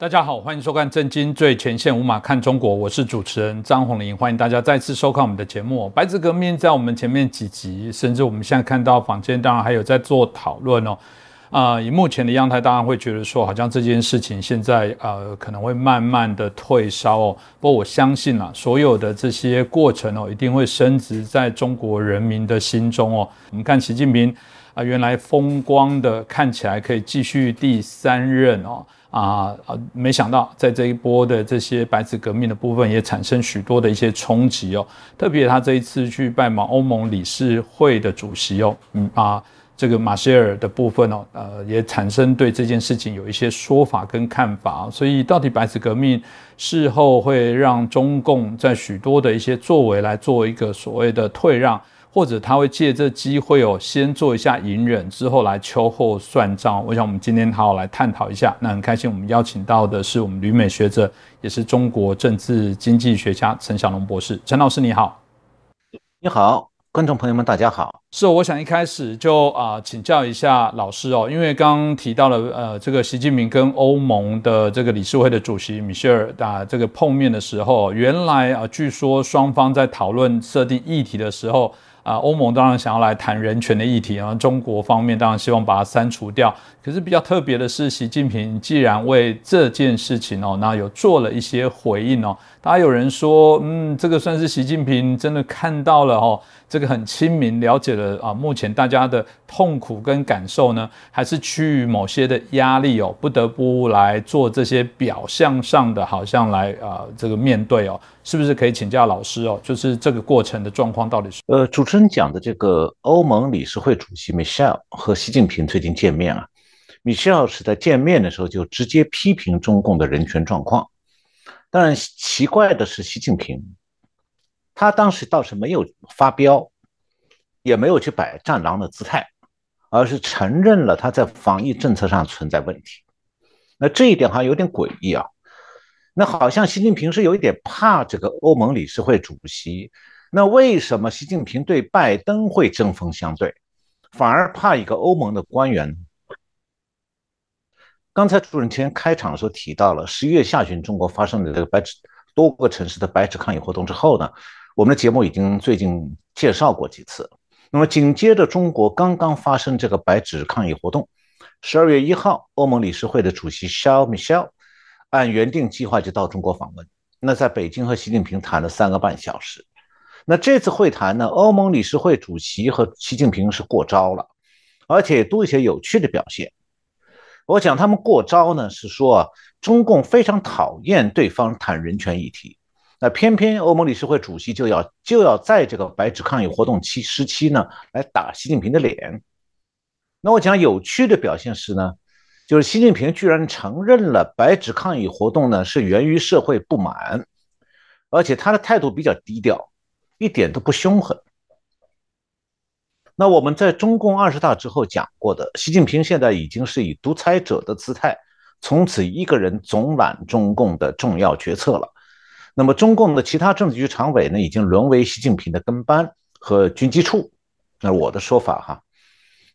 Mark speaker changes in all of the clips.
Speaker 1: 大家好，欢迎收看《震惊最前线》，无马看中国，我是主持人张宏林，欢迎大家再次收看我们的节目。白纸革命在我们前面几集，甚至我们现在看到坊间，当然还有在做讨论哦。啊，以目前的样态，当然会觉得说，好像这件事情现在呃可能会慢慢的退烧哦。不过我相信啊，所有的这些过程哦，一定会升值在中国人民的心中哦。我们看习近平啊，原来风光的看起来可以继续第三任哦。啊啊！没想到在这一波的这些白纸革命的部分，也产生许多的一些冲击哦。特别他这一次去拜访欧盟理事会的主席哦，嗯啊，这个马歇尔的部分哦，呃，也产生对这件事情有一些说法跟看法。所以，到底白纸革命事后会让中共在许多的一些作为来做一个所谓的退让？或者他会借这机会哦，先做一下隐忍，之后来秋后算账。我想我们今天好好来探讨一下。那很开心，我们邀请到的是我们旅美学者，也是中国政治经济学家陈小龙博士。陈老师你好，
Speaker 2: 你好，观众朋友们大家好。
Speaker 1: 是，我想一开始就啊请教一下老师哦，因为刚刚提到了呃这个习近平跟欧盟的这个理事会的主席米歇尔啊这个碰面的时候，原来啊据说双方在讨论设定议题的时候。啊，欧盟当然想要来谈人权的议题，然后中国方面当然希望把它删除掉。可是比较特别的是，习近平既然为这件事情哦，那有做了一些回应哦。大家有人说，嗯，这个算是习近平真的看到了哦。这个很亲民，了解了啊，目前大家的痛苦跟感受呢，还是趋于某些的压力哦，不得不来做这些表象上的，好像来啊，这个面对哦，是不是可以请教老师哦？就是这个过程的状况到底是？
Speaker 2: 呃，主持人讲的这个欧盟理事会主席 Michelle 和习近平最近见面啊，Michelle 是在见面的时候就直接批评中共的人权状况，当然奇怪的是习近平。他当时倒是没有发飙，也没有去摆战狼的姿态，而是承认了他在防疫政策上存在问题。那这一点好像有点诡异啊。那好像习近平是有一点怕这个欧盟理事会主席。那为什么习近平对拜登会针锋相对，反而怕一个欧盟的官员？刚才主任前开场的时候提到了十一月下旬中国发生的这个白纸多个城市的白纸抗议活动之后呢？我们的节目已经最近介绍过几次。那么紧接着，中国刚刚发生这个白纸抗议活动。十二月一号，欧盟理事会的主席 Charles Michel 按原定计划就到中国访问。那在北京和习近平谈了三个半小时。那这次会谈呢，欧盟理事会主席和习近平是过招了，而且多一些有趣的表现。我讲他们过招呢，是说啊中共非常讨厌对方谈人权议题。那偏偏欧盟理事会主席就要就要在这个白纸抗议活动期时期呢，来打习近平的脸。那我讲有趣的表现是呢，就是习近平居然承认了白纸抗议活动呢是源于社会不满，而且他的态度比较低调，一点都不凶狠。那我们在中共二十大之后讲过的，习近平现在已经是以独裁者的姿态，从此一个人总揽中共的重要决策了。那么，中共的其他政治局常委呢，已经沦为习近平的跟班和军机处。那我的说法哈，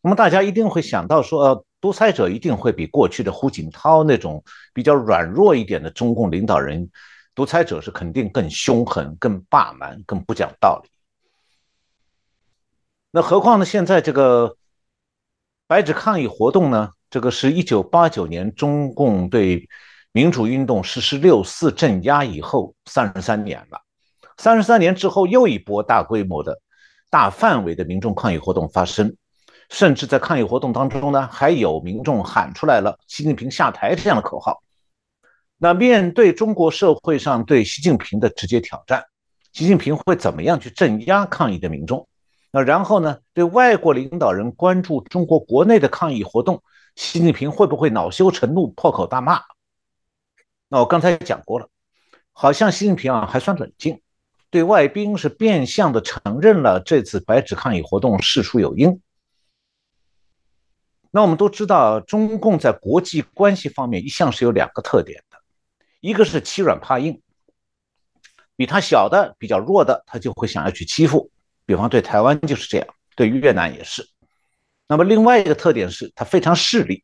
Speaker 2: 那么大家一定会想到说，独裁者一定会比过去的胡锦涛那种比较软弱一点的中共领导人，独裁者是肯定更凶狠、更霸蛮、更不讲道理。那何况呢，现在这个白纸抗议活动呢，这个是一九八九年中共对。民主运动实施六四镇压以后，三十三年了。三十三年之后，又一波大规模的、大范围的民众抗议活动发生，甚至在抗议活动当中呢，还有民众喊出来了“习近平下台”这样的口号。那面对中国社会上对习近平的直接挑战，习近平会怎么样去镇压抗议的民众？那然后呢，对外国领导人关注中国国内的抗议活动，习近平会不会恼羞成怒、破口大骂？那我刚才讲过了，好像习近平啊还算冷静，对外宾是变相的承认了这次白纸抗议活动事出有因。那我们都知道，中共在国际关系方面一向是有两个特点的，一个是欺软怕硬，比他小的、比较弱的，他就会想要去欺负，比方对台湾就是这样，对越南也是。那么另外一个特点是，它非常势利。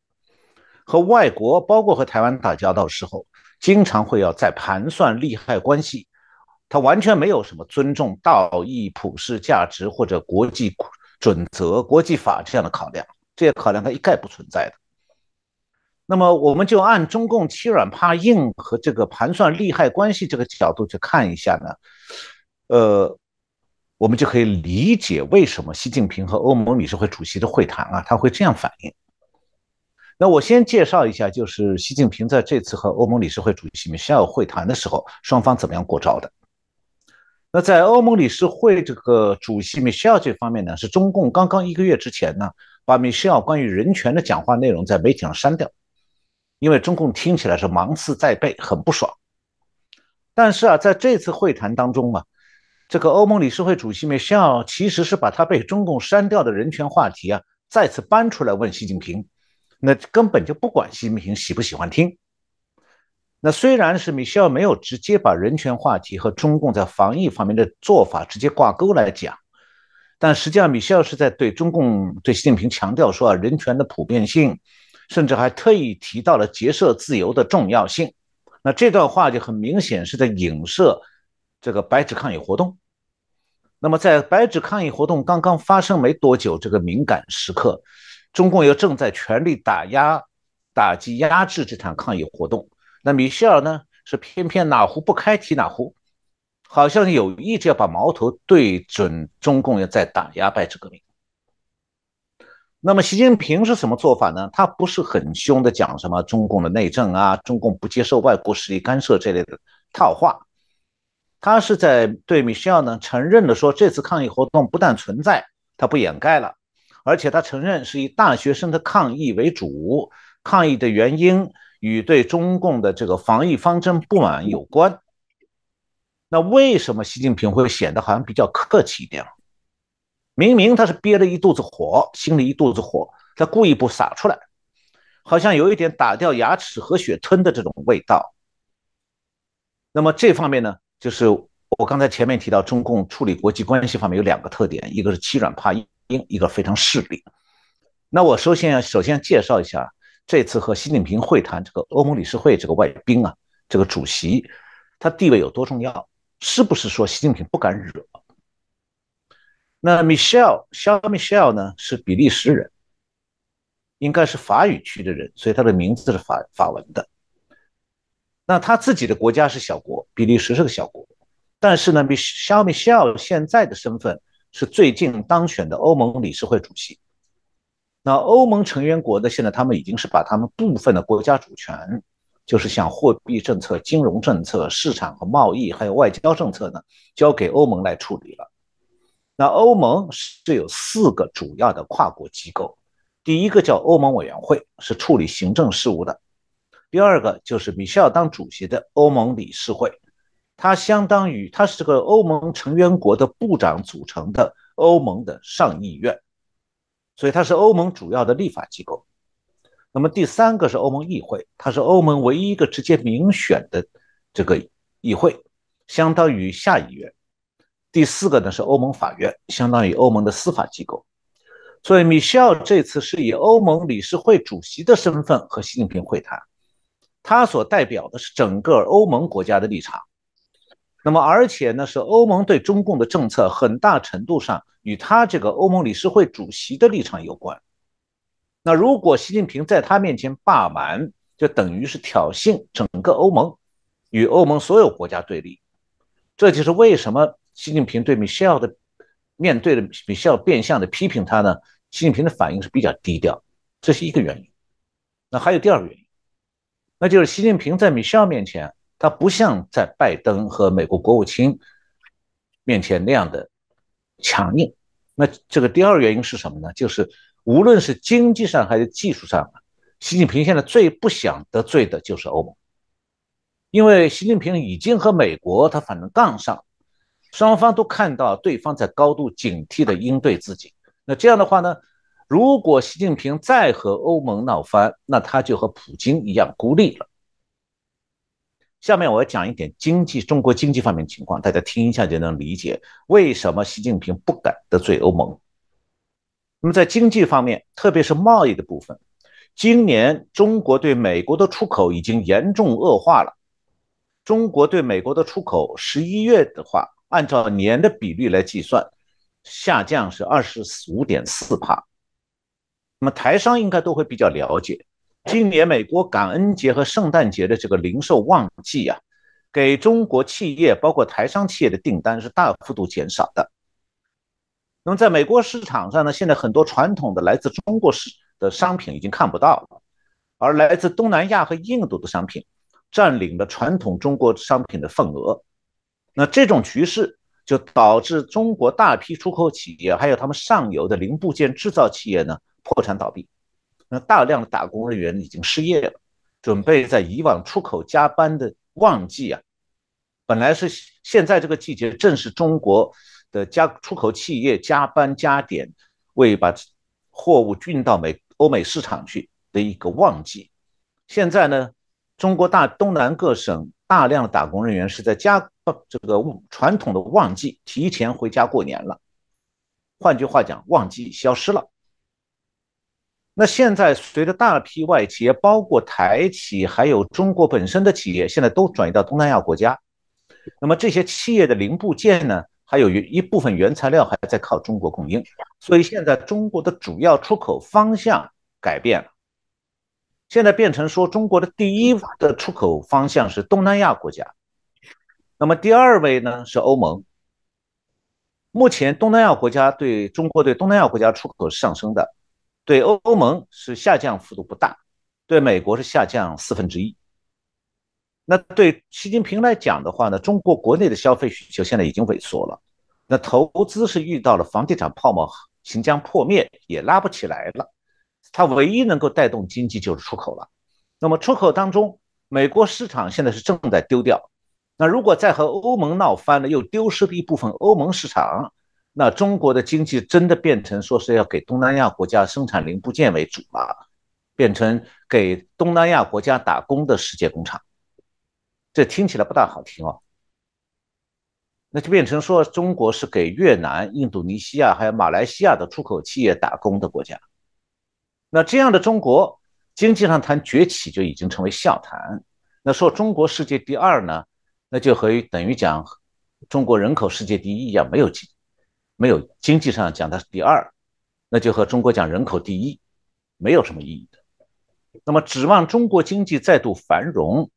Speaker 2: 和外国，包括和台湾打交道的时候，经常会要在盘算利害关系，它完全没有什么尊重道义、普世价值或者国际准则、国际法这样的考量，这些考量它一概不存在的。那么，我们就按中共欺软怕硬和这个盘算利害关系这个角度去看一下呢，呃，我们就可以理解为什么习近平和欧盟理事会主席的会谈啊，他会这样反应。那我先介绍一下，就是习近平在这次和欧盟理事会主席米歇尔会谈的时候，双方怎么样过招的。那在欧盟理事会这个主席米歇尔这方面呢，是中共刚刚一个月之前呢，把米歇尔关于人权的讲话内容在媒体上删掉。因为中共听起来是芒刺在背，很不爽。但是啊，在这次会谈当中啊，这个欧盟理事会主席梅歇尔其实是把他被中共删掉的人权话题啊，再次搬出来问习近平，那根本就不管习近平喜不喜欢听。那虽然是米歇尔没有直接把人权话题和中共在防疫方面的做法直接挂钩来讲，但实际上米歇尔是在对中共对习近平强调说啊，人权的普遍性。甚至还特意提到了结社自由的重要性。那这段话就很明显是在影射这个白纸抗议活动。那么在白纸抗议活动刚刚发生没多久这个敏感时刻，中共又正在全力打压、打击、压制这场抗议活动。那米歇尔呢，是偏偏哪壶不开提哪壶，好像有意就要把矛头对准中共，要在打压白纸革命。那么习近平是什么做法呢？他不是很凶的讲什么中共的内政啊，中共不接受外国势力干涉这类的套话，他是在对米歇尔呢承认了说这次抗议活动不但存在，他不掩盖了，而且他承认是以大学生的抗议为主，抗议的原因与对中共的这个防疫方针不满有关。那为什么习近平会显得好像比较客气一点？明明他是憋了一肚子火，心里一肚子火，他故意不撒出来，好像有一点打掉牙齿和血吞的这种味道。那么这方面呢，就是我刚才前面提到，中共处理国际关系方面有两个特点，一个是欺软怕硬，一个非常势利。那我首先要首先介绍一下这次和习近平会谈这个欧盟理事会这个外宾啊，这个主席他地位有多重要？是不是说习近平不敢惹？那 Michelle，肖 Michelle 呢是比利时人，应该是法语区的人，所以他的名字是法法文的。那他自己的国家是小国，比利时是个小国，但是呢，Michelle Michelle 现在的身份是最近当选的欧盟理事会主席。那欧盟成员国呢，现在他们已经是把他们部分的国家主权，就是像货币政策、金融政策、市场和贸易，还有外交政策呢，交给欧盟来处理了。那欧盟是有四个主要的跨国机构，第一个叫欧盟委员会，是处理行政事务的；第二个就是米歇尔当主席的欧盟理事会，它相当于它是个欧盟成员国的部长组成的欧盟的上议院，所以它是欧盟主要的立法机构。那么第三个是欧盟议会，它是欧盟唯一一个直接民选的这个议会，相当于下议院。第四个呢是欧盟法院，相当于欧盟的司法机构。所以米歇尔这次是以欧盟理事会主席的身份和习近平会谈，他所代表的是整个欧盟国家的立场。那么而且呢是欧盟对中共的政策很大程度上与他这个欧盟理事会主席的立场有关。那如果习近平在他面前霸蛮，就等于是挑衅整个欧盟，与欧盟所有国家对立。这就是为什么。习近平对米歇尔的面对的米歇尔变相的批评他呢？习近平的反应是比较低调，这是一个原因。那还有第二个原因，那就是习近平在米歇尔面前，他不像在拜登和美国国务卿面前那样的强硬。那这个第二原因是什么呢？就是无论是经济上还是技术上，习近平现在最不想得罪的就是欧盟，因为习近平已经和美国他反正杠上。双方都看到对方在高度警惕地应对自己。那这样的话呢？如果习近平再和欧盟闹翻，那他就和普京一样孤立了。下面我要讲一点经济，中国经济方面情况，大家听一下就能理解为什么习近平不敢得罪欧盟。那么在经济方面，特别是贸易的部分，今年中国对美国的出口已经严重恶化了。中国对美国的出口，十一月的话，按照年的比率来计算，下降是二十五点四帕。那么台商应该都会比较了解，今年美国感恩节和圣诞节的这个零售旺季啊，给中国企业，包括台商企业的订单是大幅度减少的。那么在美国市场上呢，现在很多传统的来自中国市的商品已经看不到了，而来自东南亚和印度的商品占领了传统中国商品的份额。那这种局势就导致中国大批出口企业，还有他们上游的零部件制造企业呢。破产倒闭，那大量的打工人员已经失业了，准备在以往出口加班的旺季啊，本来是现在这个季节正是中国的加出口企业加班加点，为把货物运到美欧美市场去的一个旺季。现在呢，中国大东南各省大量的打工人员是在加这个传统的旺季提前回家过年了，换句话讲，旺季消失了。那现在随着大批外企业，包括台企，还有中国本身的企业，现在都转移到东南亚国家。那么这些企业的零部件呢，还有一部分原材料还在靠中国供应。所以现在中国的主要出口方向改变了，现在变成说中国的第一的出口方向是东南亚国家，那么第二位呢是欧盟。目前东南亚国家对中国对东南亚国家出口是上升的。对欧欧盟是下降幅度不大，对美国是下降四分之一。那对习近平来讲的话呢，中国国内的消费需求现在已经萎缩了，那投资是遇到了房地产泡沫行将破灭，也拉不起来了。它唯一能够带动经济就是出口了。那么出口当中，美国市场现在是正在丢掉。那如果再和欧盟闹翻了，又丢失了一部分欧盟市场。那中国的经济真的变成说是要给东南亚国家生产零部件为主了，变成给东南亚国家打工的世界工厂，这听起来不大好听哦。那就变成说中国是给越南、印度尼西亚还有马来西亚的出口企业打工的国家。那这样的中国经济上谈崛起就已经成为笑谈。那说中国世界第二呢，那就和等于讲中国人口世界第一一样，没有经。没有经济上讲它是第二，那就和中国讲人口第一没有什么意义的。那么指望中国经济再度繁荣，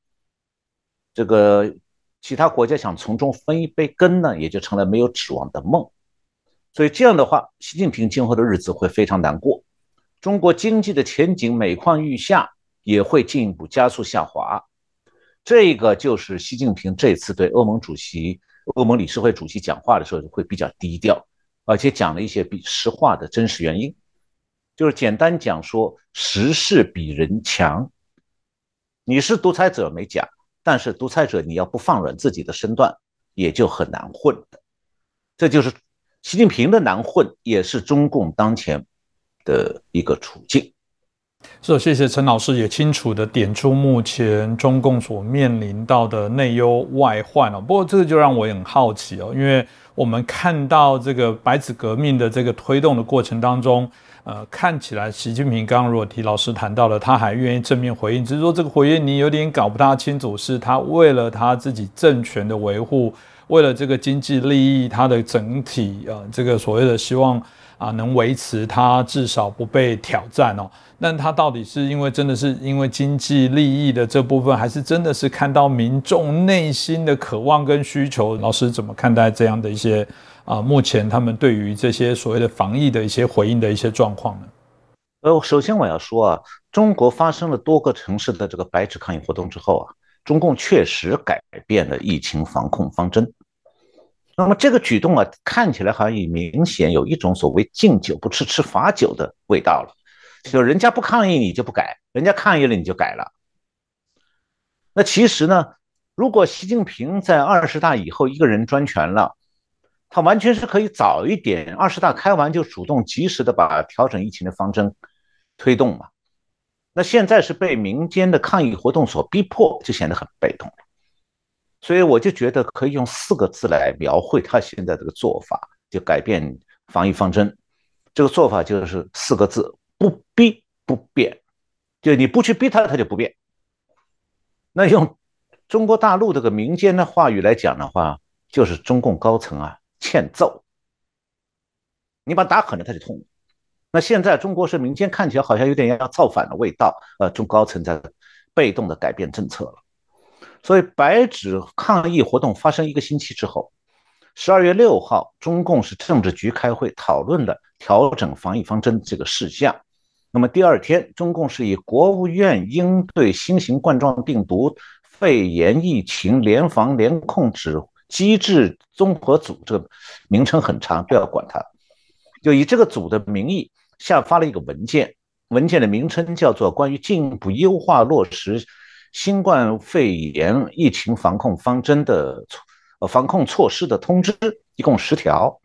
Speaker 2: 这个其他国家想从中分一杯羹呢，也就成了没有指望的梦。所以这样的话，习近平今后的日子会非常难过，中国经济的前景每况愈下，也会进一步加速下滑。这个就是习近平这次对欧盟主席、欧盟理事会主席讲话的时候会比较低调。而且讲了一些比实话的真实原因，就是简单讲说，时势比人强。你是独裁者没假，但是独裁者你要不放软自己的身段，也就很难混的。这就是习近平的难混，也是中共当前的一个处境。
Speaker 1: 是，谢谢陈老师，也清楚的点出目前中共所面临到的内忧外患哦。不过这个就让我很好奇哦，因为。我们看到这个白纸革命的这个推动的过程当中，呃，看起来习近平刚刚如果提老师谈到了，他还愿意正面回应，只是说这个回应你有点搞不大清楚，是他为了他自己政权的维护，为了这个经济利益，他的整体呃，这个所谓的希望啊，能维持它至少不被挑战哦。那它到底是因为真的是因为经济利益的这部分，还是真的是看到民众内心的渴望跟需求？老师怎么看待这样的一些啊？目前他们对于这些所谓的防疫的一些回应的一些状况呢？
Speaker 2: 呃，首先我要说啊，中国发生了多个城市的这个白纸抗议活动之后啊，中共确实改变了疫情防控方针。那么这个举动啊，看起来好像也明显有一种所谓敬酒不吃吃罚酒的味道了。就人家不抗议你就不改，人家抗议了你就改了。那其实呢，如果习近平在二十大以后一个人专权了，他完全是可以早一点，二十大开完就主动及时的把调整疫情的方针推动嘛。那现在是被民间的抗议活动所逼迫，就显得很被动。所以我就觉得可以用四个字来描绘他现在这个做法，就改变防疫方针。这个做法就是四个字。不逼不变，就你不去逼他，他就不变。那用中国大陆这个民间的话语来讲的话，就是中共高层啊欠揍，你把他打狠了他就痛。那现在中国是民间看起来好像有点要造反的味道，呃，中高层在被动的改变政策了。所以白纸抗议活动发生一个星期之后，十二月六号，中共是政治局开会讨论了调整防疫方针这个事项。那么第二天，中共是以国务院应对新型冠状病毒肺炎疫情联防联控指机制综合组，这个名称很长，不要管它，就以这个组的名义下发了一个文件，文件的名称叫做《关于进一步优化落实新冠肺炎疫情防控方针的呃防控措施的通知》，一共十条。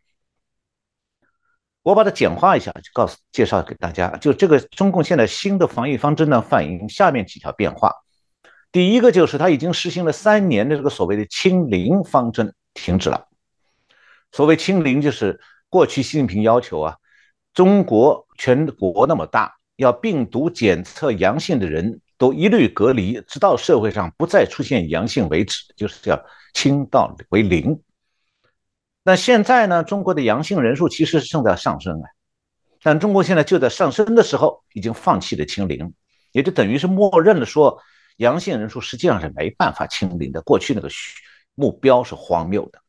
Speaker 2: 我把它简化一下，就告诉介绍给大家。就这个中共现在新的防疫方针呢，反映下面几条变化。第一个就是它已经实行了三年的这个所谓的“清零”方针停止了。所谓“清零”，就是过去习近平要求啊，中国全国那么大，要病毒检测阳性的人都一律隔离，直到社会上不再出现阳性为止，就是要清到为零。那现在呢？中国的阳性人数其实是正在上升啊，但中国现在就在上升的时候，已经放弃了清零，也就等于是默认了说，阳性人数实际上是没办法清零的。过去那个目标是荒谬的。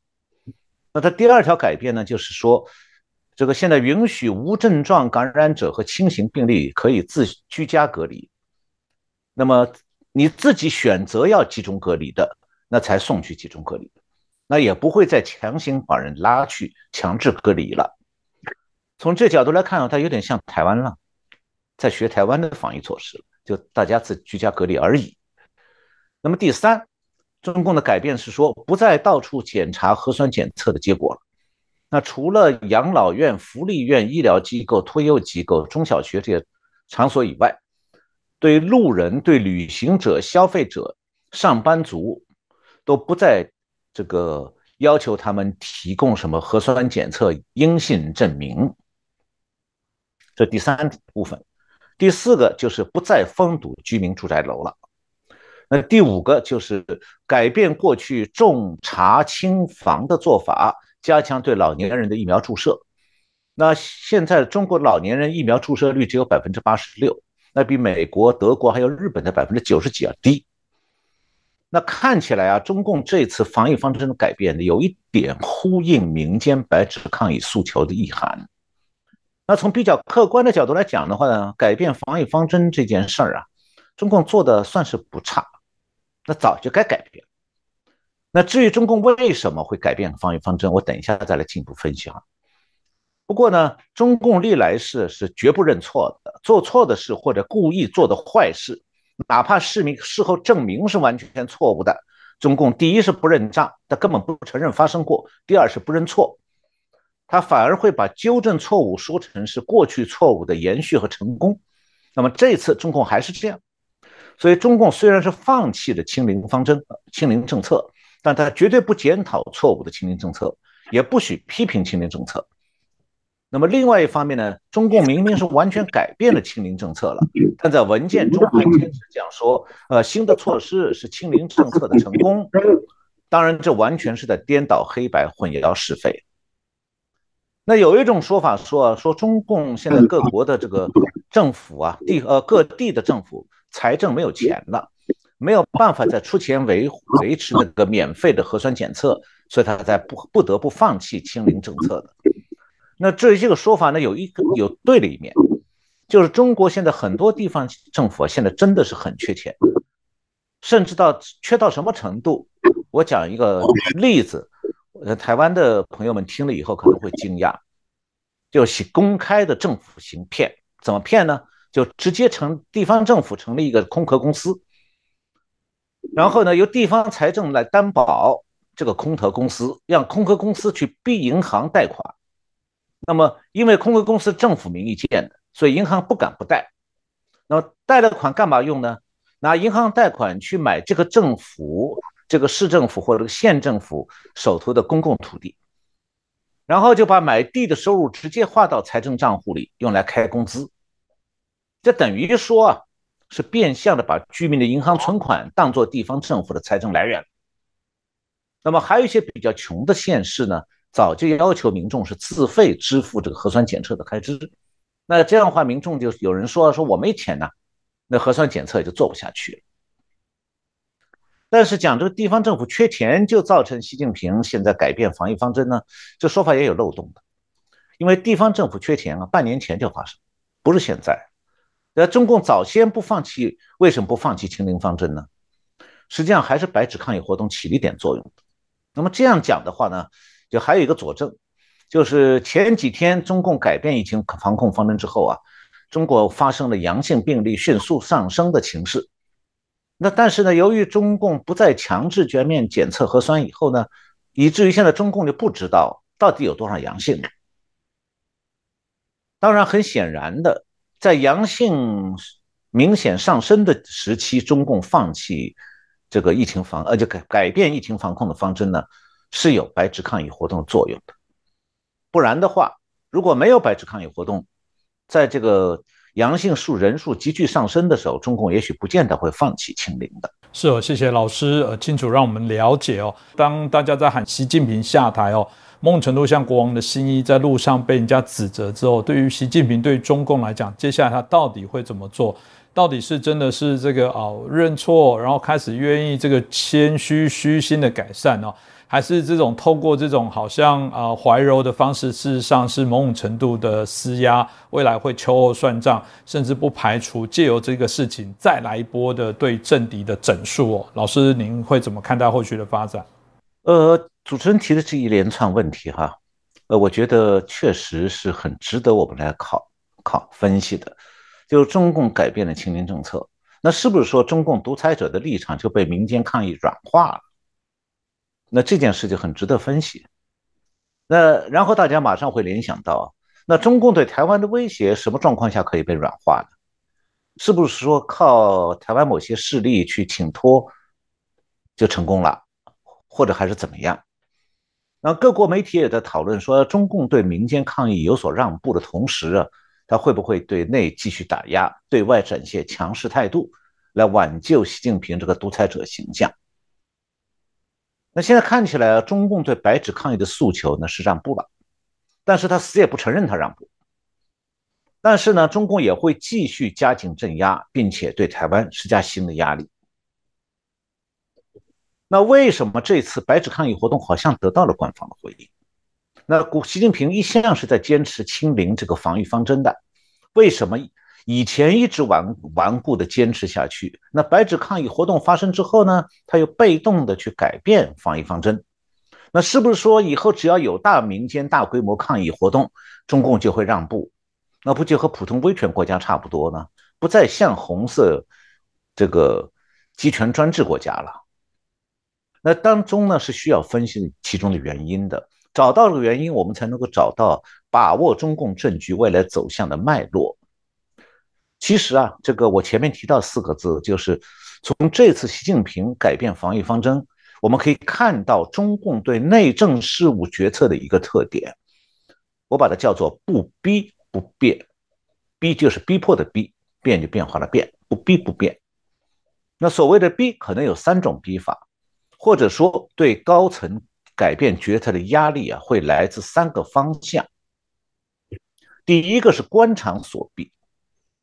Speaker 2: 那它第二条改变呢，就是说，这个现在允许无症状感染者和轻型病例可以自居家隔离，那么你自己选择要集中隔离的，那才送去集中隔离。那也不会再强行把人拉去强制隔离了。从这角度来看啊，它有点像台湾了，在学台湾的防疫措施，就大家自居家隔离而已。那么第三，中共的改变是说，不再到处检查核酸检测的结果了。那除了养老院、福利院、医疗机构、托幼机构、中小学这些场所以外，对路人、对旅行者、消费者、上班族都不再。这个要求他们提供什么核酸检测阴性证明？这第三部分，第四个就是不再封堵居民住宅楼了。那第五个就是改变过去重查轻防的做法，加强对老年人的疫苗注射。那现在中国老年人疫苗注射率只有百分之八十六，那比美国、德国还有日本的百分之九十几要低。那看起来啊，中共这次防疫方针的改变呢，有一点呼应民间白纸抗议诉求的意涵。那从比较客观的角度来讲的话呢，改变防疫方针这件事儿啊，中共做的算是不差，那早就该改变。那至于中共为什么会改变防疫方针，我等一下再来进一步分析啊。不过呢，中共历来是是绝不认错的，做错的事或者故意做的坏事。哪怕市民事后证明是完全错误的，中共第一是不认账，他根本不承认发生过；第二是不认错，他反而会把纠正错误说成是过去错误的延续和成功。那么这次中共还是这样，所以中共虽然是放弃了清零方针、清零政策，但他绝对不检讨错误的清零政策，也不许批评清零政策。那么另外一方面呢，中共明明是完全改变了清零政策了，但在文件中还坚持讲说，呃，新的措施是清零政策的成功。当然，这完全是在颠倒黑白、混淆是非。那有一种说法说，说中共现在各国的这个政府啊，地呃各地的政府财政没有钱了，没有办法再出钱维维持那个免费的核酸检测，所以他才不不得不放弃清零政策的。那至于这个说法呢，有一个有对的一面，就是中国现在很多地方政府现在真的是很缺钱，甚至到缺到什么程度？我讲一个例子，呃，台湾的朋友们听了以后可能会惊讶，就是公开的政府行骗，怎么骗呢？就直接成地方政府成立一个空壳公司，然后呢，由地方财政来担保这个空壳公司，让空壳公司去逼银行贷款。那么，因为空壳公司政府名义建的，所以银行不敢不贷。那么贷了款干嘛用呢？拿银行贷款去买这个政府、这个市政府或者县政府手头的公共土地，然后就把买地的收入直接划到财政账户里，用来开工资。这等于说啊，是变相的把居民的银行存款当做地方政府的财政来源。那么还有一些比较穷的县市呢，早就要求民众是自费支付这个核酸检测的开支。那这样的话，民众就有人说说我没钱呐，那核酸检测也就做不下去了。但是讲这个地方政府缺钱就造成习近平现在改变防疫方针呢，这说法也有漏洞的。因为地方政府缺钱啊，半年前就发生，不是现在。那中共早先不放弃，为什么不放弃清零方针呢？实际上还是白纸抗议活动起了一点作用。那么这样讲的话呢，就还有一个佐证，就是前几天中共改变疫情防控方针之后啊，中国发生了阳性病例迅速上升的情势。那但是呢，由于中共不再强制全面检测核酸以后呢，以至于现在中共就不知道到底有多少阳性。当然，很显然的，在阳性明显上升的时期，中共放弃这个疫情防，呃，就改改变疫情防控的方针呢，是有白纸抗议活动作用的。不然的话，如果没有白纸抗议活动，在这个。阳性数人数急剧上升的时候，中共也许不见得会放弃清零的。
Speaker 1: 是哦，谢谢老师，呃，清楚让我们了解哦。当大家在喊习近平下台哦，某种程度像国王的新衣在路上被人家指责之后，对于习近平对中共来讲，接下来他到底会怎么做？到底是真的是这个哦认错，然后开始愿意这个谦虚虚心的改善哦？还是这种透过这种好像啊怀柔的方式，事实上是某种程度的施压，未来会秋后算账，甚至不排除借由这个事情再来一波的对政敌的整肃哦。老师，您会怎么看待后续的发展？
Speaker 2: 呃，主持人提的这一连串问题哈，呃，我觉得确实是很值得我们来考考分析的。就中共改变了清零政策，那是不是说中共独裁者的立场就被民间抗议软化了？那这件事就很值得分析。那然后大家马上会联想到，那中共对台湾的威胁什么状况下可以被软化呢？是不是说靠台湾某些势力去请托就成功了，或者还是怎么样？那各国媒体也在讨论说，中共对民间抗议有所让步的同时啊，他会不会对内继续打压，对外展现强势态度，来挽救习近平这个独裁者形象？那现在看起来，中共对白纸抗议的诉求呢是让步了，但是他死也不承认他让步。但是呢，中共也会继续加紧镇压，并且对台湾施加新的压力。那为什么这次白纸抗议活动好像得到了官方的回应？那古习近平一向是在坚持清零这个防御方针的，为什么？以前一直顽顽固的坚持下去，那白纸抗议活动发生之后呢，他又被动的去改变防疫方针，那是不是说以后只要有大民间大规模抗议活动，中共就会让步？那不就和普通威权国家差不多呢？不再像红色这个集权专制国家了？那当中呢是需要分析其中的原因的，找到这个原因，我们才能够找到把握中共政局未来走向的脉络。其实啊，这个我前面提到四个字，就是从这次习近平改变防疫方针，我们可以看到中共对内政事务决策的一个特点，我把它叫做不逼不变，逼就是逼迫的逼，变就变化的变，不逼不变。那所谓的逼，可能有三种逼法，或者说对高层改变决策的压力啊，会来自三个方向。第一个是官场所逼。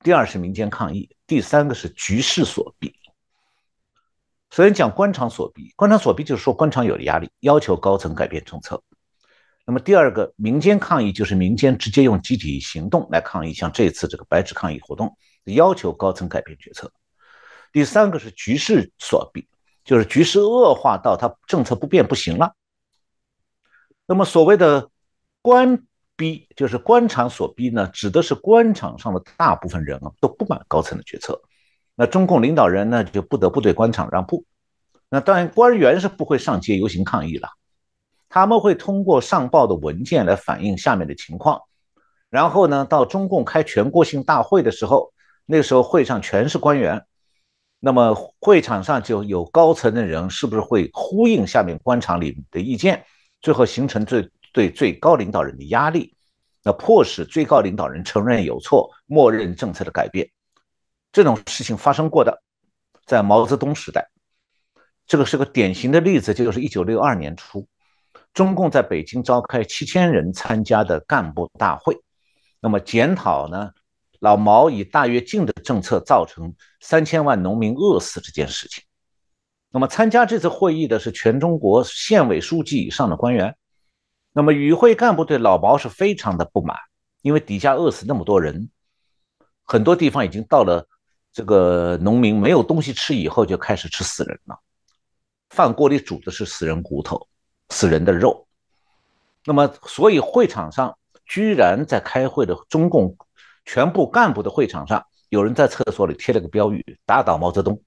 Speaker 2: 第二是民间抗议，第三个是局势所逼。首先讲官场所逼，官场所逼就是说官场有了压力，要求高层改变政策。那么第二个民间抗议就是民间直接用集体行动来抗议，像这次这个白纸抗议活动，要求高层改变决策。第三个是局势所逼，就是局势恶化到他政策不变不行了。那么所谓的官。逼就是官场所逼呢，指的是官场上的大部分人啊都不满高层的决策，那中共领导人呢就不得不对官场让步。那当然官员是不会上街游行抗议了，他们会通过上报的文件来反映下面的情况，然后呢到中共开全国性大会的时候，那时候会上全是官员，那么会场上就有高层的人是不是会呼应下面官场里的意见，最后形成最。对最高领导人的压力，那迫使最高领导人承认有错，默认政策的改变，这种事情发生过的，在毛泽东时代，这个是个典型的例子，就是一九六二年初，中共在北京召开七千人参加的干部大会，那么检讨呢，老毛以大跃进的政策造成三千万农民饿死这件事情。那么参加这次会议的是全中国县委书记以上的官员，那么与会干部对老毛是非常的不满，因为底下饿死那么多人，很多地方已经到了这个农民没有东西吃以后就开始吃死人了，饭锅里煮的是死人骨头、死人的肉，那么所以会场上居然在开会的中共全部干部的会场上，有人在厕所里贴了个标语：“打倒毛泽东。”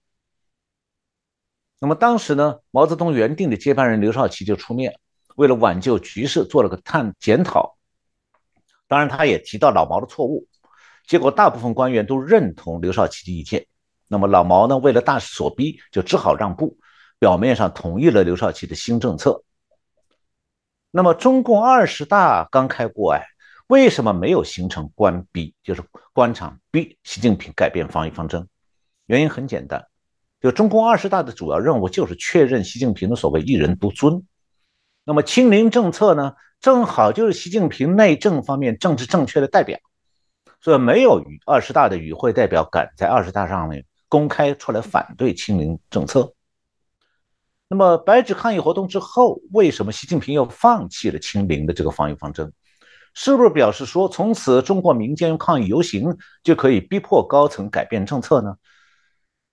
Speaker 2: 那么当时呢，毛泽东原定的接班人刘少奇就出面，为了挽救局势，做了个探检讨。当然，他也提到老毛的错误。结果，大部分官员都认同刘少奇的意见。那么老毛呢，为了大势所逼，就只好让步，表面上同意了刘少奇的新政策。那么中共二十大刚开过，哎，为什么没有形成官逼，就是官场逼习近平改变防疫方针？原因很简单。就中共二十大的主要任务就是确认习近平的所谓一人独尊，那么清零政策呢，正好就是习近平内政方面政治正确的代表，所以没有与二十大的与会代表敢在二十大上面公开出来反对清零政策。那么白纸抗议活动之后，为什么习近平又放弃了清零的这个防疫方针？是不是表示说从此中国民间抗议游行就可以逼迫高层改变政策呢？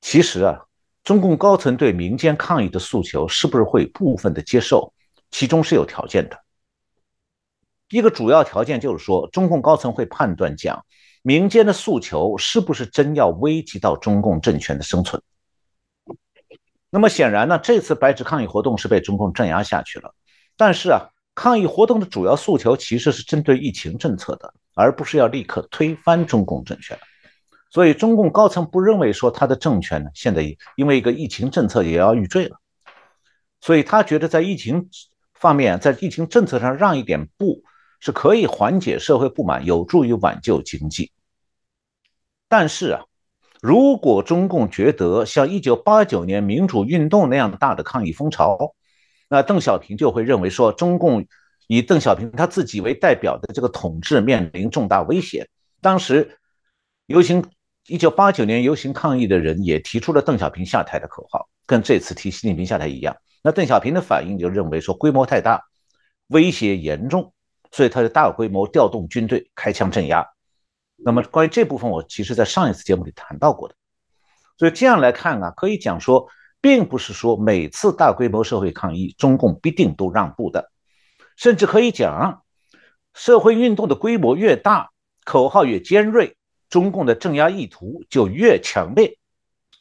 Speaker 2: 其实啊。中共高层对民间抗议的诉求是不是会部分的接受？其中是有条件的。一个主要条件就是说，中共高层会判断讲民间的诉求是不是真要危及到中共政权的生存。那么显然呢，这次白纸抗议活动是被中共镇压下去了。但是啊，抗议活动的主要诉求其实是针对疫情政策的，而不是要立刻推翻中共政权。所以，中共高层不认为说他的政权呢，现在因为一个疫情政策也要遇罪了，所以他觉得在疫情方面，在疫情政策上让一点步是可以缓解社会不满，有助于挽救经济。但是啊，如果中共觉得像一九八九年民主运动那样大的抗议风潮，那邓小平就会认为说，中共以邓小平他自己为代表的这个统治面临重大威胁。当时游行。一九八九年游行抗议的人也提出了邓小平下台的口号，跟这次提习近平下台一样。那邓小平的反应就认为说规模太大，威胁严重，所以他就大规模调动军队开枪镇压。那么关于这部分，我其实在上一次节目里谈到过的。所以这样来看啊，可以讲说，并不是说每次大规模社会抗议，中共必定都让步的，甚至可以讲，社会运动的规模越大，口号越尖锐。中共的镇压意图就越强烈，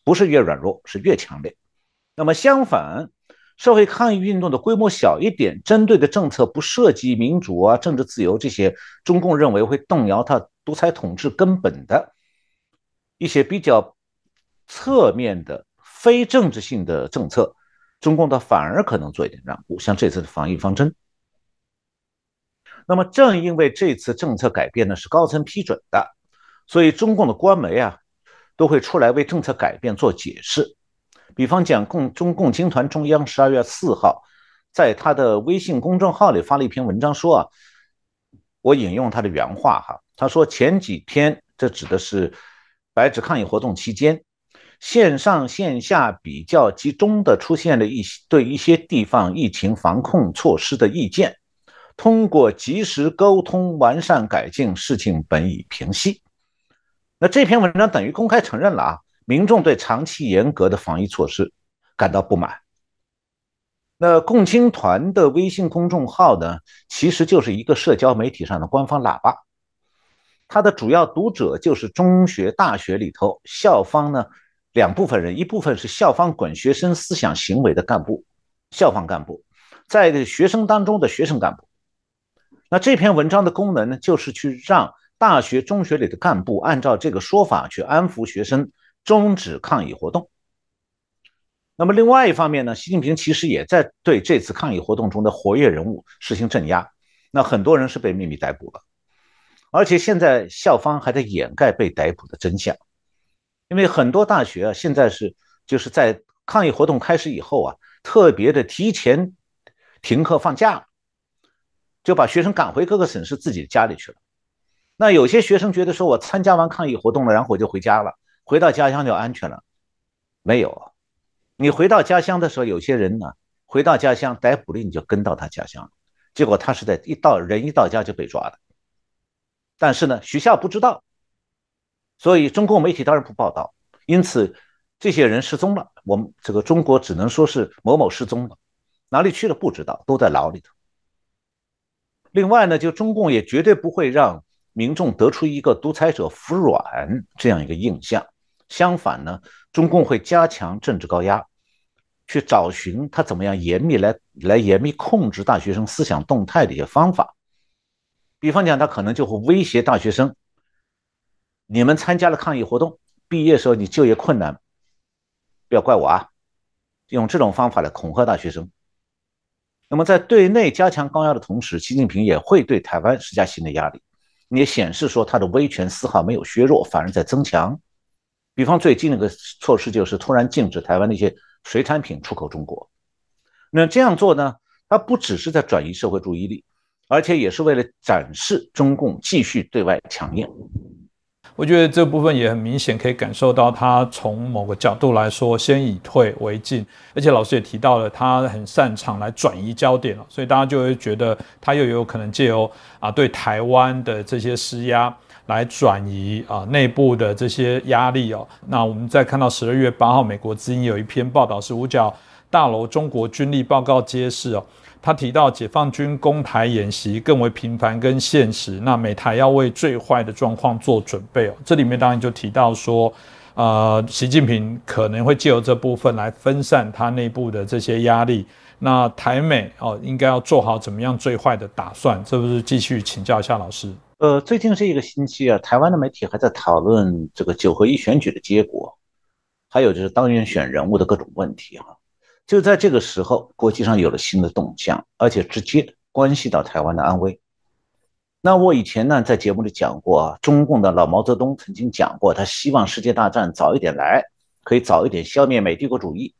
Speaker 2: 不是越软弱，是越强烈。那么相反，社会抗议运动的规模小一点，针对的政策不涉及民主啊、政治自由这些，中共认为会动摇他独裁统治根本的一些比较侧面的非政治性的政策，中共倒反而可能做一点让步，像这次的防疫方针。那么正因为这次政策改变呢是高层批准的。所以，中共的官媒啊，都会出来为政策改变做解释。比方讲，共中共青团中央十二月四号，在他的微信公众号里发了一篇文章，说啊，我引用他的原话哈，他说前几天，这指的是白纸抗议活动期间，线上线下比较集中的出现了一些对一些地方疫情防控措施的意见，通过及时沟通完善改进，事情本已平息。那这篇文章等于公开承认了啊，民众对长期严格的防疫措施感到不满。那共青团的微信公众号呢，其实就是一个社交媒体上的官方喇叭，它的主要读者就是中学、大学里头校方呢两部分人，一部分是校方管学生思想行为的干部，校方干部，在学生当中的学生干部。那这篇文章的功能呢，就是去让。大学、中学里的干部按照这个说法去安抚学生，终止抗议活动。那么，另外一方面呢，习近平其实也在对这次抗议活动中的活跃人物实行镇压。那很多人是被秘密逮捕了，而且现在校方还在掩盖被逮捕的真相。因为很多大学啊，现在是就是在抗议活动开始以后啊，特别的提前停课放假，就把学生赶回各个省市自己的家里去了。那有些学生觉得说，我参加完抗议活动了，然后我就回家了，回到家乡就安全了。没有，你回到家乡的时候，有些人呢，回到家乡逮捕令就跟到他家乡了，结果他是在一到人一到家就被抓的。但是呢，学校不知道，所以中共媒体当然不报道。因此，这些人失踪了，我们这个中国只能说是某某失踪了，哪里去了不知道，都在牢里头。另外呢，就中共也绝对不会让民众得出一个独裁者服软这样一个印象。相反呢，中共会加强政治高压，去找寻他怎么样严密来来严密控制大学生思想动态的一些方法。比方讲，他可能就会威胁大学生：你们参加了抗议活动，毕业时候你就业困难，不要怪我啊！用这种方法来恐吓大学生。那么在对内加强高压的同时，习近平也会对台湾施加新的压力，也显示说他的威权丝毫没有削弱，反而在增强。比方最近那个措施就是突然禁止台湾的一些水产品出口中国。那这样做呢，它不只是在转移社会注意力。而且也是为了展示中共继续对外强硬。
Speaker 1: 我觉得这部分也很明显，可以感受到他从某个角度来说，先以退为进。而且老师也提到了，他很擅长来转移焦点所以大家就会觉得他又有可能借由啊对台湾的这些施压来转移啊内部的这些压力哦。那我们再看到十二月八号，美国之音有一篇报道是五角大楼中国军力报告揭示哦。他提到，解放军攻台演习更为频繁跟现实，那美台要为最坏的状况做准备哦。这里面当然就提到说，呃，习近平可能会借由这部分来分散他内部的这些压力。那台美哦，应该要做好怎么样最坏的打算？这不是继续请教一下老师？
Speaker 2: 呃，最近这一个星期啊，台湾的媒体还在讨论这个九合一选举的结果，还有就是当选选人物的各种问题哈。就在这个时候，国际上有了新的动向，而且直接关系到台湾的安危。那我以前呢，在节目里讲过啊，中共的老毛泽东曾经讲过，他希望世界大战早一点来，可以早一点消灭美帝国主义。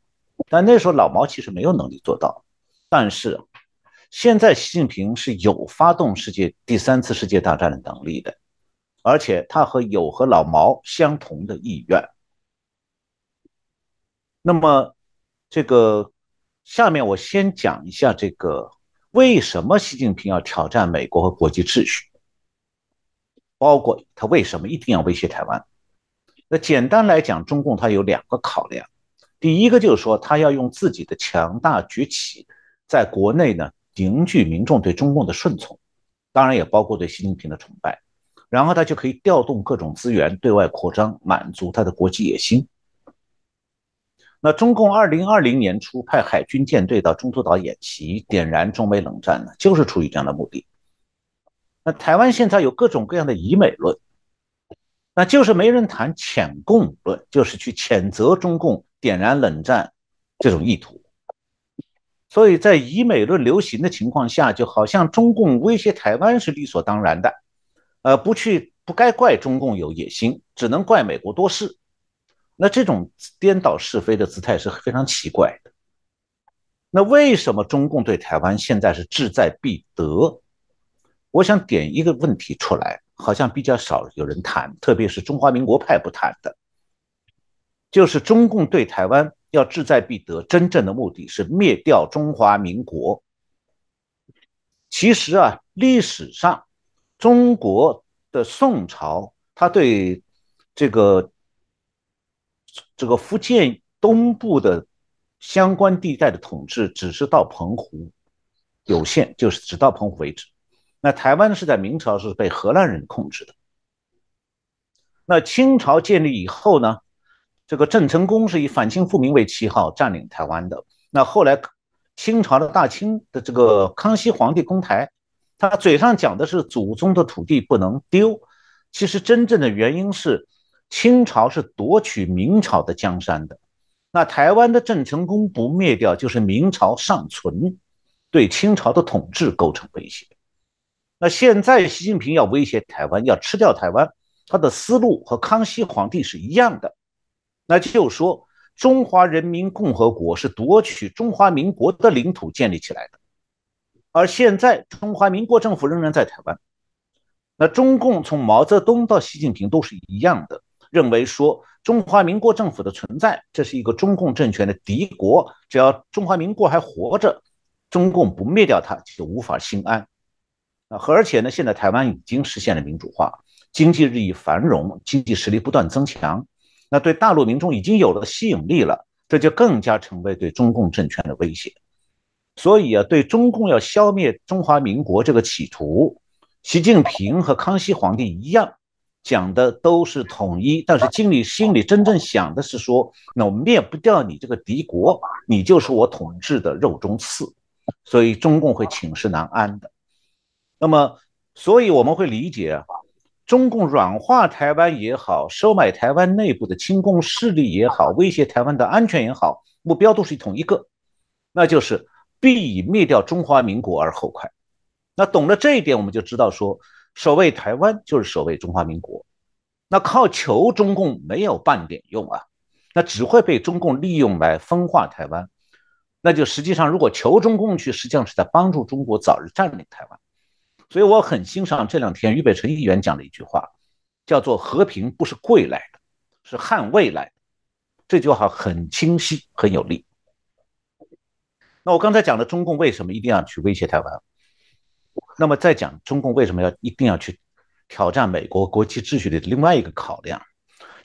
Speaker 2: 但那时候老毛其实没有能力做到。但是现在习近平是有发动世界第三次世界大战的能力的，而且他和有和老毛相同的意愿。那么。这个下面我先讲一下这个为什么习近平要挑战美国和国际秩序，包括他为什么一定要威胁台湾。那简单来讲，中共他有两个考量，第一个就是说他要用自己的强大崛起，在国内呢凝聚民众对中共的顺从，当然也包括对习近平的崇拜，然后他就可以调动各种资源对外扩张，满足他的国际野心。那中共二零二零年初派海军舰队到中途岛演习，点燃中美冷战呢，就是出于这样的目的。那台湾现在有各种各样的以美论，那就是没人谈谴共论，就是去谴责中共点燃冷战这种意图。所以在以美论流行的情况下，就好像中共威胁台湾是理所当然的，呃，不去不该怪中共有野心，只能怪美国多事。那这种颠倒是非的姿态是非常奇怪的。那为什么中共对台湾现在是志在必得？我想点一个问题出来，好像比较少有人谈，特别是中华民国派不谈的，就是中共对台湾要志在必得，真正的目的是灭掉中华民国。其实啊，历史上中国的宋朝，他对这个。这个福建东部的相关地带的统治只是到澎湖有限，就是只到澎湖为止。那台湾是在明朝是被荷兰人控制的。那清朝建立以后呢，这个郑成功是以反清复明为旗号占领台湾的。那后来清朝的大清的这个康熙皇帝攻台，他嘴上讲的是祖宗的土地不能丢，其实真正的原因是。清朝是夺取明朝的江山的，那台湾的郑成功不灭掉，就是明朝尚存，对清朝的统治构成威胁。那现在习近平要威胁台湾，要吃掉台湾，他的思路和康熙皇帝是一样的，那就说中华人民共和国是夺取中华民国的领土建立起来的，而现在中华民国政府仍然在台湾。那中共从毛泽东到习近平都是一样的，认为说中华民国政府的存在，这是一个中共政权的敌国，只要中华民国还活着，中共不灭掉它就无法心安。啊，而且呢，现在台湾已经实现了民主化，经济日益繁荣，经济实力不断增强，那对大陆民众已经有了吸引力了，这就更加成为对中共政权的威胁。所以啊，对中共要消灭中华民国这个企图。习近平和康熙皇帝一样，讲的都是统一，但是心里心里真正想的是说，那我灭不掉你这个敌国，你就是我统治的肉中刺，所以中共会寝食难安的。那么，所以我们会理解，中共软化台湾也好，收买台湾内部的亲共势力也好，威胁台湾的安全也好，目标都是同一个，那就是必以灭掉中华民国而后快。那懂了这一点，我们就知道说，守卫台湾就是守卫中华民国。那靠求中共没有半点用啊，那只会被中共利用来分化台湾。那就实际上，如果求中共去，实际上是在帮助中国早日占领台湾。所以我很欣赏这两天俞北辰议员讲的一句话，叫做“和平不是贵来的，是捍卫来的”。这句话很清晰，很有力。那我刚才讲的中共为什么一定要去威胁台湾？那么再讲中共为什么要一定要去挑战美国国际秩序的另外一个考量，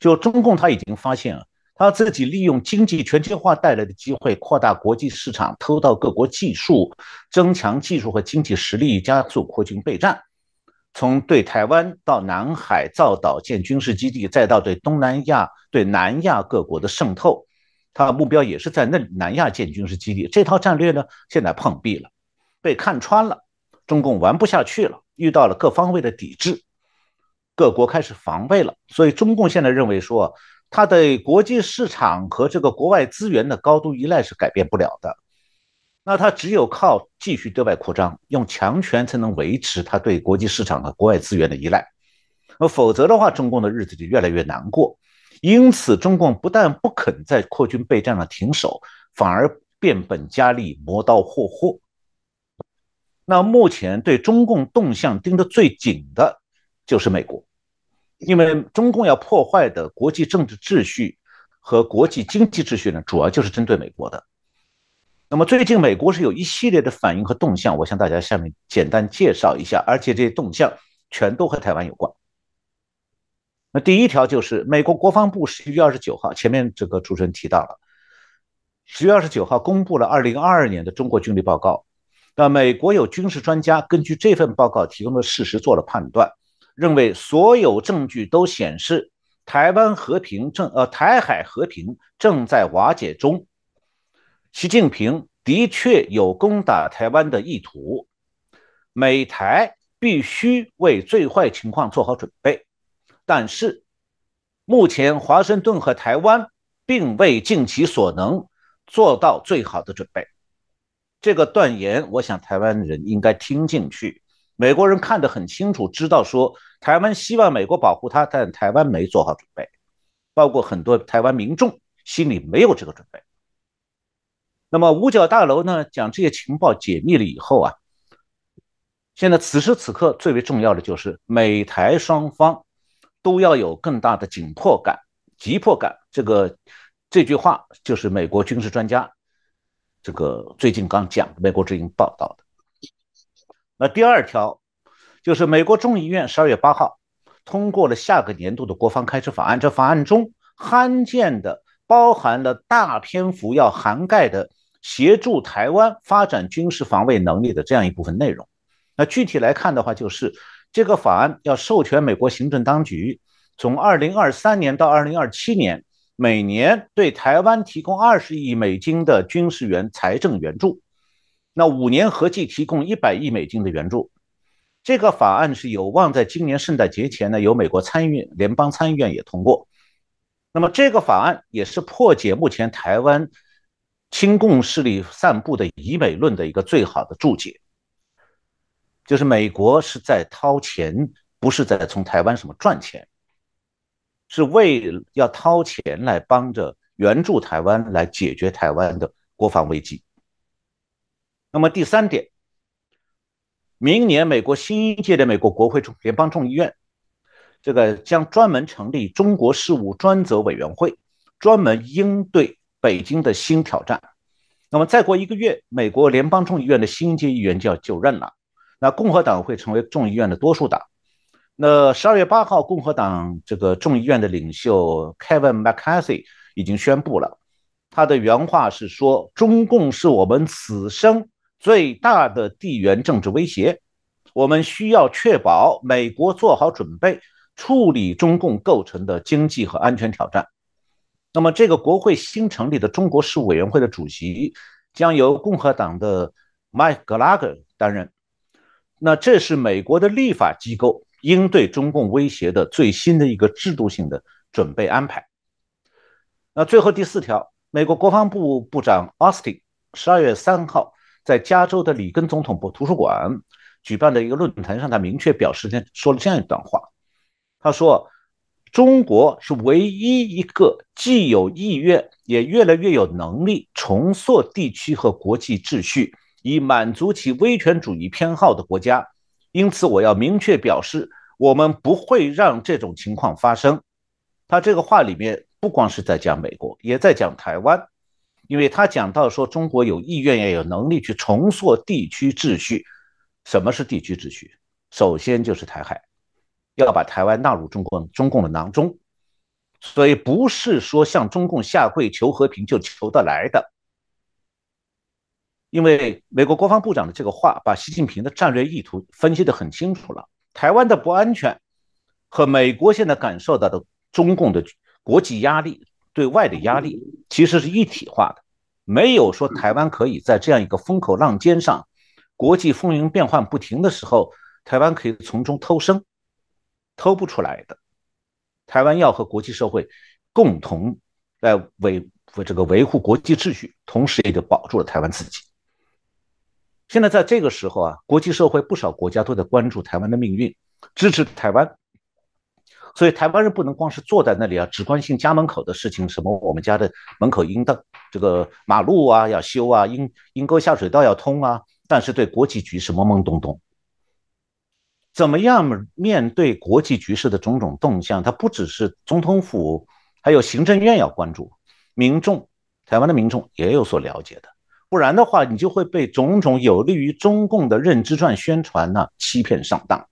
Speaker 2: 就中共他已经发现啊，他自己利用经济全球化带来的机会，扩大国际市场，偷盗各国技术，增强技术和经济实力，加速扩军备战。从对台湾到南海造岛建军事基地，再到对东南亚、对南亚各国的渗透，他的目标也是在那南亚建军事基地。这套战略呢，现在碰壁了，被看穿了。中共玩不下去了，遇到了各方位的抵制，各国开始防备了。所以中共现在认为说，它对国际市场和这个国外资源的高度依赖是改变不了的。那它只有靠继续对外扩张，用强权才能维持它对国际市场和国外资源的依赖。那否则的话，中共的日子就越来越难过。因此，中共不但不肯在扩军备战上停手，反而变本加厉，磨刀霍霍。那目前对中共动向盯得最紧的，就是美国，因为中共要破坏的国际政治秩序和国际经济秩序呢，主要就是针对美国的。那么最近美国是有一系列的反应和动向，我向大家下面简单介绍一下，而且这些动向全都和台湾有关。那第一条就是美国国防部十一月二十九号，前面这个主持人提到了，十月二十九号公布了二零二二年的中国军力报告。那美国有军事专家根据这份报告提供的事实做了判断，认为所有证据都显示台湾和平正呃台海和平正在瓦解中，习近平的确有攻打台湾的意图，美台必须为最坏情况做好准备，但是目前华盛顿和台湾并未尽其所能做到最好的准备。这个断言，我想台湾人应该听进去。美国人看得很清楚，知道说台湾希望美国保护他，但台湾没做好准备，包括很多台湾民众心里没有这个准备。那么五角大楼呢，将这些情报解密了以后啊，现在此时此刻最为重要的就是美台双方都要有更大的紧迫感、急迫感。这个这句话就是美国军事专家。这个最近刚讲美国之音报道的，那第二条就是美国众议院十二月八号通过了下个年度的国防开支法案，这法案中罕见的包含了大篇幅要涵盖的协助台湾发展军事防卫能力的这样一部分内容。那具体来看的话，就是这个法案要授权美国行政当局从二零二三年到二零二七年。每年对台湾提供二十亿美金的军事援财政援助，那五年合计提供一百亿美金的援助。这个法案是有望在今年圣诞节前呢，由美国参议院联邦参议院也通过。那么这个法案也是破解目前台湾亲共势力散布的以美论的一个最好的注解，就是美国是在掏钱，不是在从台湾什么赚钱。是为要掏钱来帮着援助台湾来解决台湾的国防危机。那么第三点，明年美国新一届的美国国会众联邦众议院，这个将专门成立中国事务专责委员会，专门应对北京的新挑战。那么再过一个月，美国联邦众议院的新一届议员就要就任了，那共和党会成为众议院的多数党。那十二月八号，共和党这个众议院的领袖 Kevin McCarthy 已经宣布了，他的原话是说：“中共是我们此生最大的地缘政治威胁，我们需要确保美国做好准备处理中共构成的经济和安全挑战。”那么，这个国会新成立的中国事务委员会的主席将由共和党的 Mike Gallagher 担任。那这是美国的立法机构。应对中共威胁的最新的一个制度性的准备安排。那最后第四条，美国国防部部长 Austin 十二月三号在加州的里根总统部图书馆举办的一个论坛上，他明确表示，说了这样一段话。他说：“中国是唯一一个既有意愿，也越来越有能力重塑地区和国际秩序，以满足其威权主义偏好的国家。”因此，我要明确表示，我们不会让这种情况发生。他这个话里面不光是在讲美国，也在讲台湾，因为他讲到说中国有意愿也有能力去重塑地区秩序。什么是地区秩序？首先就是台海，要把台湾纳入中国中共的囊中。所以不是说向中共下跪求和平就求得来的。因为美国国防部长的这个话，把习近平的战略意图分析得很清楚了。台湾的不安全和美国现在感受到的中共的国际压力、对外的压力，其实是一体化的。没有说台湾可以在这样一个风口浪尖上，国际风云变幻不停的时候，台湾可以从中偷生，偷不出来的。台湾要和国际社会共同来维为这个维护国际秩序，同时也就保住了台湾自己。现在在这个时候啊，国际社会不少国家都在关注台湾的命运，支持台湾。所以台湾人不能光是坐在那里啊，只关心家门口的事情，什么我们家的门口应当这个马路啊要修啊，应应沟下水道要通啊。但是对国际局势懵懵懂懂，怎么样面对国际局势的种种动向？它不只是总统府，还有行政院要关注，民众，台湾的民众也有所了解的。不然的话，你就会被种种有利于中共的认知战宣传呢欺骗上当。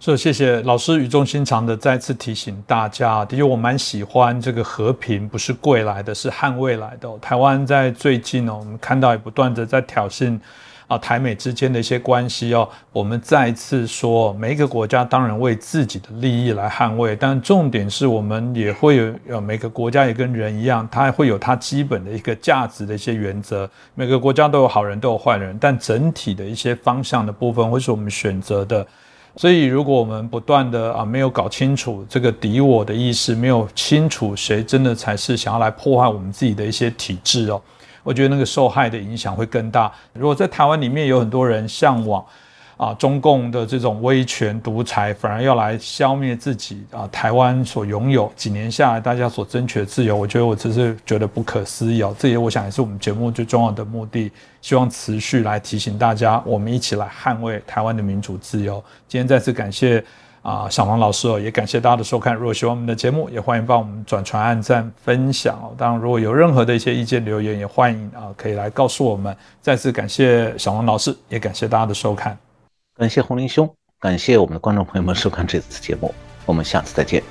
Speaker 1: 所以谢谢老师语重心长的再次提醒大家，的确我蛮喜欢这个和平不是贵来的，是捍卫来的。台湾在最近呢，我们看到也不断的在挑衅。啊，台美之间的一些关系哦，我们再次说，每一个国家当然为自己的利益来捍卫，但重点是我们也会有，呃，每个国家也跟人一样，它会有它基本的一个价值的一些原则。每个国家都有好人，都有坏人，但整体的一些方向的部分会是我们选择的。所以，如果我们不断的啊没有搞清楚这个敌我的意识，没有清楚谁真的才是想要来破坏我们自己的一些体制哦。我觉得那个受害的影响会更大。如果在台湾里面有很多人向往啊中共的这种威权独裁，反而要来消灭自己啊台湾所拥有几年下来大家所争取的自由，我觉得我只是觉得不可思议哦。这也我想也是我们节目最重要的目的，希望持续来提醒大家，我们一起来捍卫台湾的民主自由。今天再次感谢。啊，小王老师哦，也感谢大家的收看。如果喜欢我们的节目，也欢迎帮我们转传、按赞、分享哦。当然，如果有任何的一些意见留言，也欢迎啊，可以来告诉我们。再次感谢小王老师，也感谢大家的收看。
Speaker 2: 感谢红林兄，感谢我们的观众朋友们收看这次节目。我们下次再见。